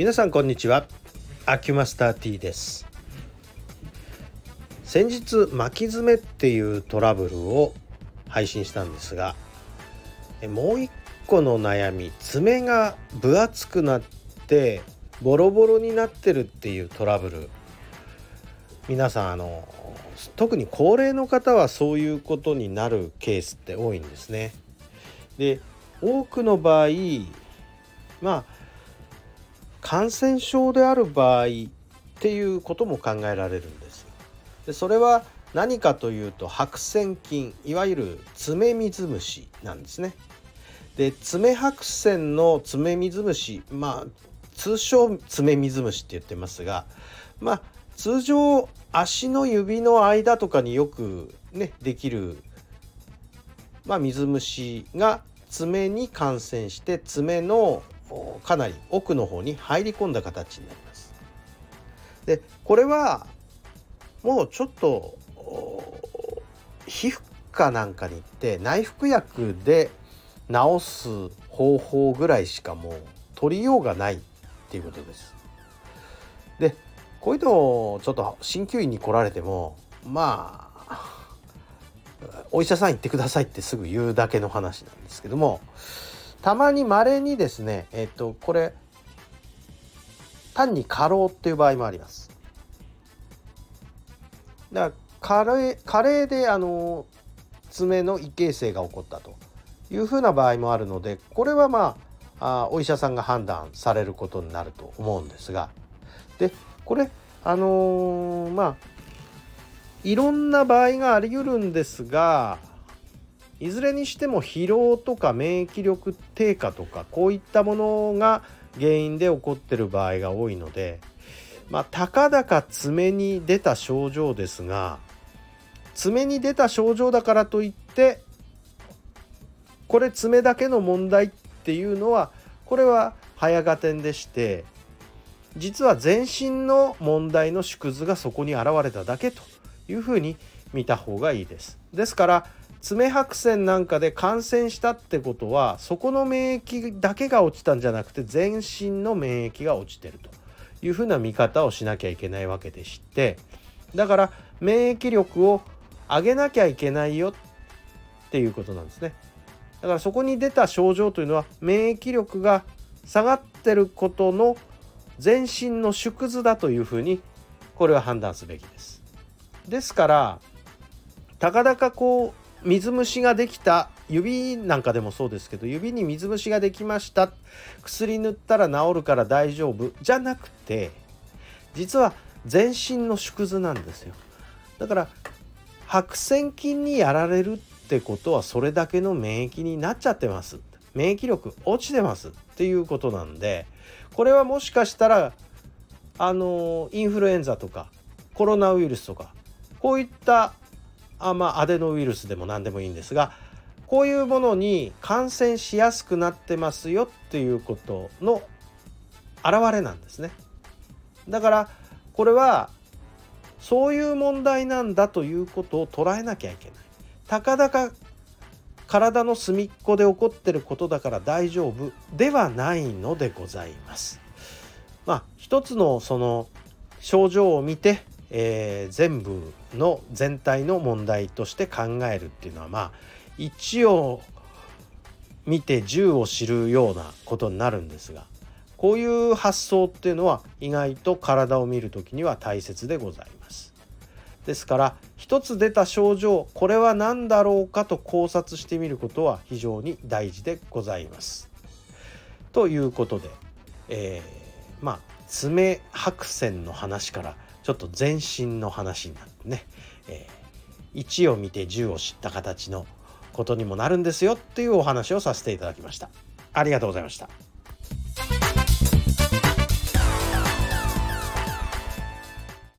皆さんこんにちは。アキュマスター T です。先日巻き爪っていうトラブルを配信したんですがもう一個の悩み爪が分厚くなってボロボロになってるっていうトラブル。皆さんあの特に高齢の方はそういうことになるケースって多いんですね。で多くの場合まあ感染症である場合っていうことも考えられるんです。でそれは何かというと白癬菌いわゆる爪水虫なんですね。で爪白癬の爪水虫まあ通称爪水虫って言ってますがまあ通常足の指の間とかによくねできる、まあ、水虫が爪に感染して爪のかなり奥の方に入り込んだ形になります。でこれはもうちょっと皮膚科なんかに行って内服薬で治す方法ぐらいしかもう取りようがないっていうことです。でこういうのをちょっと鍼灸院に来られてもまあお医者さん行ってくださいってすぐ言うだけの話なんですけどもたまに稀にですねえっとこれ単に過労っていう場合もあります。だから加齢加齢であの爪の異形成が起こったというふうな場合もあるのでこれはまああお医者さんが判断されることになると思うんですがでこれあのー、まあいろんな場合があり得るんですがいずれにしても疲労とか免疫力低下とかこういったものが原因で起こってる場合が多いのでまあたかだか爪に出た症状ですが爪に出た症状だからといってこれ爪だけの問題っていうのはこれは早合点でして実は全身の問題の縮図がそこに現れただけというふうに見た方がいいです。ですから爪白癬なんかで感染したってことはそこの免疫だけが落ちたんじゃなくて全身の免疫が落ちてるというふうな見方をしなきゃいけないわけでしてだから免疫力を上げなきゃいけないよっていうことなんですね。だからそこに出た症状というのは免疫力が下がってることの全身の縮図だというふうにこれは判断すべきです。ですからたかだかこう水虫ができた指なんかでもそうですけど指に水虫ができました。薬塗ったら治るから大丈夫。じゃなくて実は全身の縮図なんですよ。だから白癬菌にやられるってことはそれだけの免疫になっちゃってます。免疫力落ちてますっていうことなんでこれはもしかしたらあのインフルエンザとかコロナウイルスとかこういったあまあアデノウイルスでも何でもいいんですがこういうものに感染しやすくなってますよっていうことの表れなんですね。だからこれはそういう問題なんだということを捉えなきゃいけない。たかだか体の隅っこで起こってることだから大丈夫ではないのでございます。まあ一つのその症状を見て、えー、全部の全体の問題として考えるっていうのはまあ一を見て10を知るようなことになるんですがこういう発想っていうのは意外と体を見る時には大切でございます。ですから一つ出た症状これは何だろうかと考察してみることは非常に大事でございます。ということで、えー、まあ爪白線の話からちょっと全身の話になってね、えー、1を見て10を知った形のことにもなるんですよっていうお話をさせていただきました。ありがとうございました。